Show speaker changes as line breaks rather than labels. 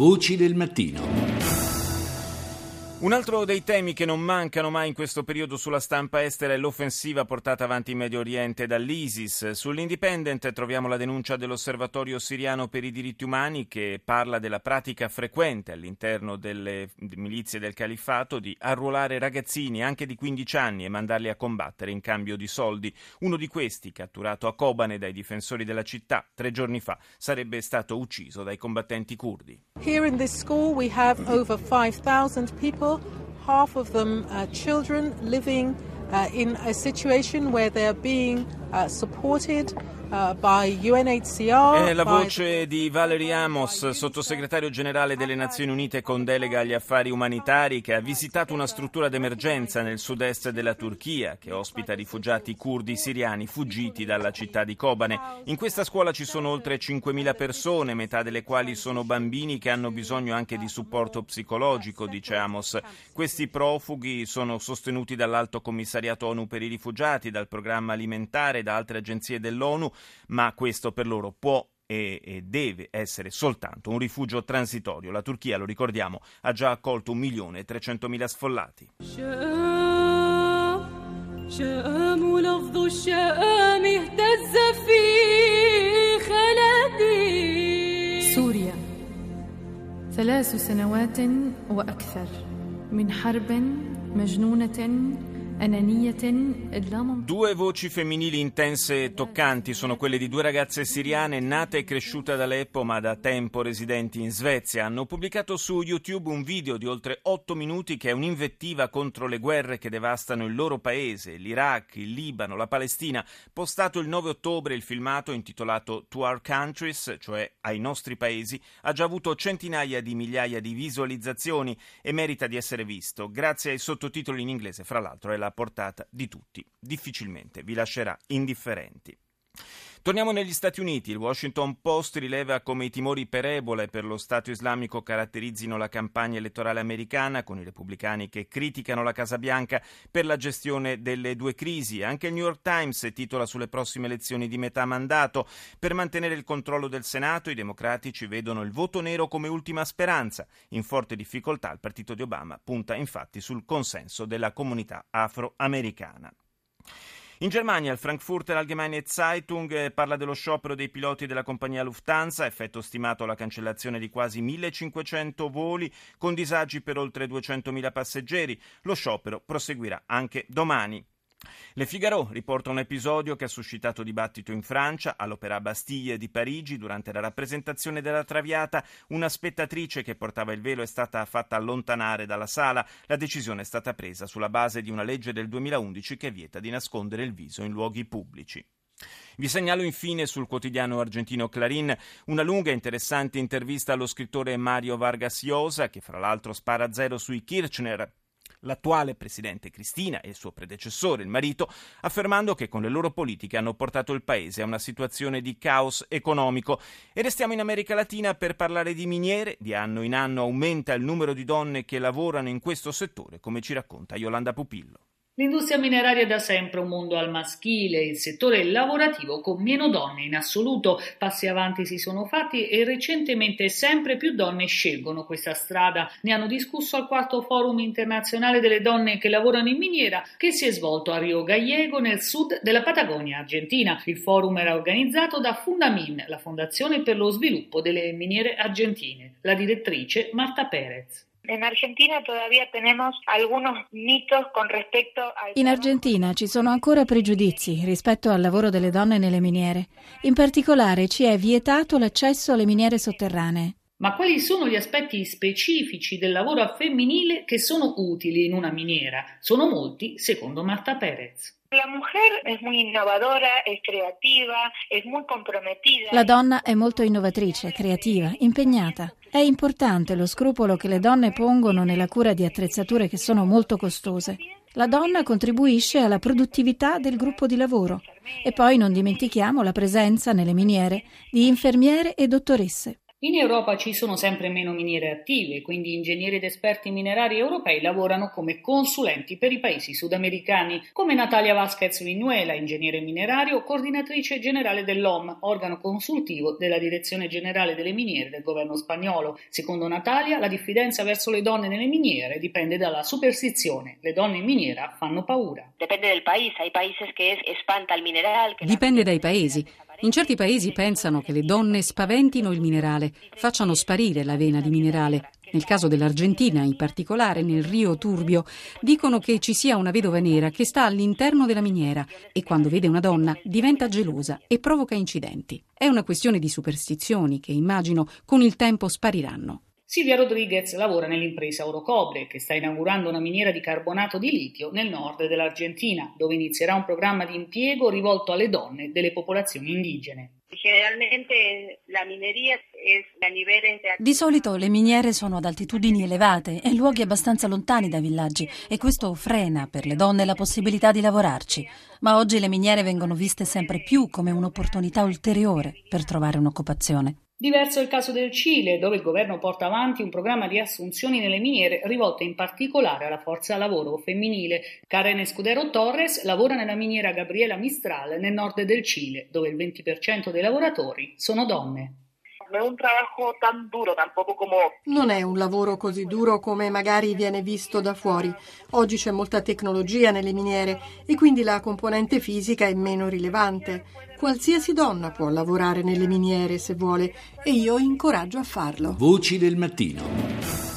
Voci del mattino.
Un altro dei temi che non mancano mai in questo periodo sulla stampa estera è l'offensiva portata avanti in Medio Oriente dall'ISIS. Sull'Independent troviamo la denuncia dell'Osservatorio siriano per i diritti umani che parla della pratica frequente all'interno delle milizie del califfato di arruolare ragazzini anche di 15 anni e mandarli a combattere in cambio di soldi. Uno di questi, catturato a Kobane dai difensori della città tre giorni fa, sarebbe stato ucciso dai combattenti curdi.
Here in this school we have over 5,000 people people, half of them are children living uh, in a situation where they're being
È la voce di Valerie Amos, sottosegretario generale delle Nazioni Unite con delega agli affari umanitari, che ha visitato una struttura d'emergenza nel sud-est della Turchia che ospita rifugiati curdi siriani fuggiti dalla città di Kobane. In questa scuola ci sono oltre 5.000 persone, metà delle quali sono bambini che hanno bisogno anche di supporto psicologico, dice Amos. Questi profughi sono sostenuti dall'Alto Commissariato ONU per i rifugiati, dal programma alimentare e da altre agenzie dell'ONU ma questo per loro può e, deve essere soltanto un rifugio transitorio. La Turchia, lo ricordiamo, ha già accolto 1.300.000 sfollati.
سوريا ثلاث سنوات وأكثر من حرب مجنونة
Due voci femminili intense e toccanti sono quelle di due ragazze siriane nate e cresciute ad Aleppo ma da tempo residenti in Svezia. Hanno pubblicato su YouTube un video di oltre otto minuti che è un'invettiva contro le guerre che devastano il loro paese, l'Iraq, il Libano, la Palestina. Postato il 9 ottobre il filmato intitolato To Our Countries, cioè ai nostri paesi, ha già avuto centinaia di migliaia di visualizzazioni e merita di essere visto, grazie ai sottotitoli in inglese, fra l'altro è la portata di tutti. Difficilmente vi lascerà indifferenti. Torniamo negli Stati Uniti. Il Washington Post rileva come i timori per Ebola e per lo Stato islamico caratterizzino la campagna elettorale americana, con i repubblicani che criticano la Casa Bianca per la gestione delle due crisi. Anche il New York Times titola sulle prossime elezioni di metà mandato. Per mantenere il controllo del Senato, i democratici vedono il voto nero come ultima speranza. In forte difficoltà, il partito di Obama punta infatti sul consenso della comunità afroamericana. In Germania il Frankfurter Allgemeine Zeitung eh, parla dello sciopero dei piloti della compagnia Lufthansa, effetto stimato la cancellazione di quasi 1500 voli con disagi per oltre 200.000 passeggeri. Lo sciopero proseguirà anche domani. Le Figaro riporta un episodio che ha suscitato dibattito in Francia. All'Opéra Bastille di Parigi, durante la rappresentazione della Traviata, una spettatrice che portava il velo è stata fatta allontanare dalla sala. La decisione è stata presa sulla base di una legge del 2011 che vieta di nascondere il viso in luoghi pubblici. Vi segnalo infine sul quotidiano argentino Clarín una lunga e interessante intervista allo scrittore Mario Vargas Llosa, che fra l'altro spara zero sui Kirchner, l'attuale presidente Cristina e il suo predecessore, il marito, affermando che con le loro politiche hanno portato il paese a una situazione di caos economico. E restiamo in America Latina per parlare di miniere. Di anno in anno aumenta il numero di donne che lavorano in questo settore, come ci racconta Yolanda Pupillo.
L'industria mineraria è da sempre un mondo al maschile, il settore lavorativo con meno donne in assoluto. Passi avanti si sono fatti e recentemente sempre più donne scelgono questa strada. Ne hanno discusso al quarto forum internazionale delle donne che lavorano in miniera che si è svolto a Rio Gallego nel sud della Patagonia argentina. Il forum era organizzato da Fundamin, la fondazione per lo sviluppo delle miniere argentine. La direttrice Marta Perez.
In Argentina todavía tenemos algunos mitos con respecto a...
In Argentina ci sono ancora pregiudizi rispetto al lavoro delle donne nelle miniere. In particolare ci è vietato l'accesso alle miniere sotterranee.
Ma quali sono gli aspetti specifici del lavoro femminile che sono utili in una miniera? Sono molti, secondo Marta Perez.
La mujer es muy innovadora, es creativa, es muy comprometida.
La donna è molto innovatrice, creativa, impegnata. È importante lo scrupolo che le donne pongono nella cura di attrezzature che sono molto costose. La donna contribuisce alla produttività del gruppo di lavoro e poi non dimentichiamo la presenza nelle miniere di infermiere e dottoresse.
In Europa ci sono sempre meno miniere attive, quindi ingegneri ed esperti minerari europei lavorano come consulenti per i paesi sudamericani, come Natalia Vasquez Vinuela, ingegnere minerario, coordinatrice generale dell'OM, organo consultivo della Direzione Generale delle Miniere del governo spagnolo. Secondo Natalia, la diffidenza verso le donne nelle miniere dipende dalla superstizione. Le donne in miniera fanno paura.
Dipende dal paese, hai paesi che spanta il minerale.
Dipende dai paesi. In certi paesi pensano che le donne spaventino il minerale, facciano sparire la vena di minerale. Nel caso dell'Argentina, in particolare nel Rio Turbio, dicono che ci sia una vedova nera che sta all'interno della miniera e quando vede una donna diventa gelosa e provoca incidenti. È una questione di superstizioni che immagino con il tempo spariranno.
Silvia Rodriguez lavora nell'impresa Orocobre, che sta inaugurando una miniera di carbonato di litio nel nord dell'Argentina, dove inizierà un programma di impiego rivolto alle donne delle popolazioni indigene.
Generalmente la mineria è a livello
Di solito le miniere sono ad altitudini elevate e luoghi abbastanza lontani dai villaggi e questo frena per le donne la possibilità di lavorarci. Ma oggi le miniere vengono viste sempre più come un'opportunità ulteriore per trovare un'occupazione.
Diverso è il caso del Cile, dove il governo porta avanti un programma di assunzioni nelle miniere rivolte in particolare alla forza lavoro femminile. Karen Escudero Torres lavora nella miniera Gabriela Mistral nel nord del Cile, dove il 20% dei lavoratori sono donne.
Non è un lavoro così duro come magari viene visto da fuori. Oggi c'è molta tecnologia nelle miniere e quindi la componente fisica è meno rilevante. Qualsiasi donna può lavorare nelle miniere se vuole e io incoraggio a farlo.
Voci del mattino.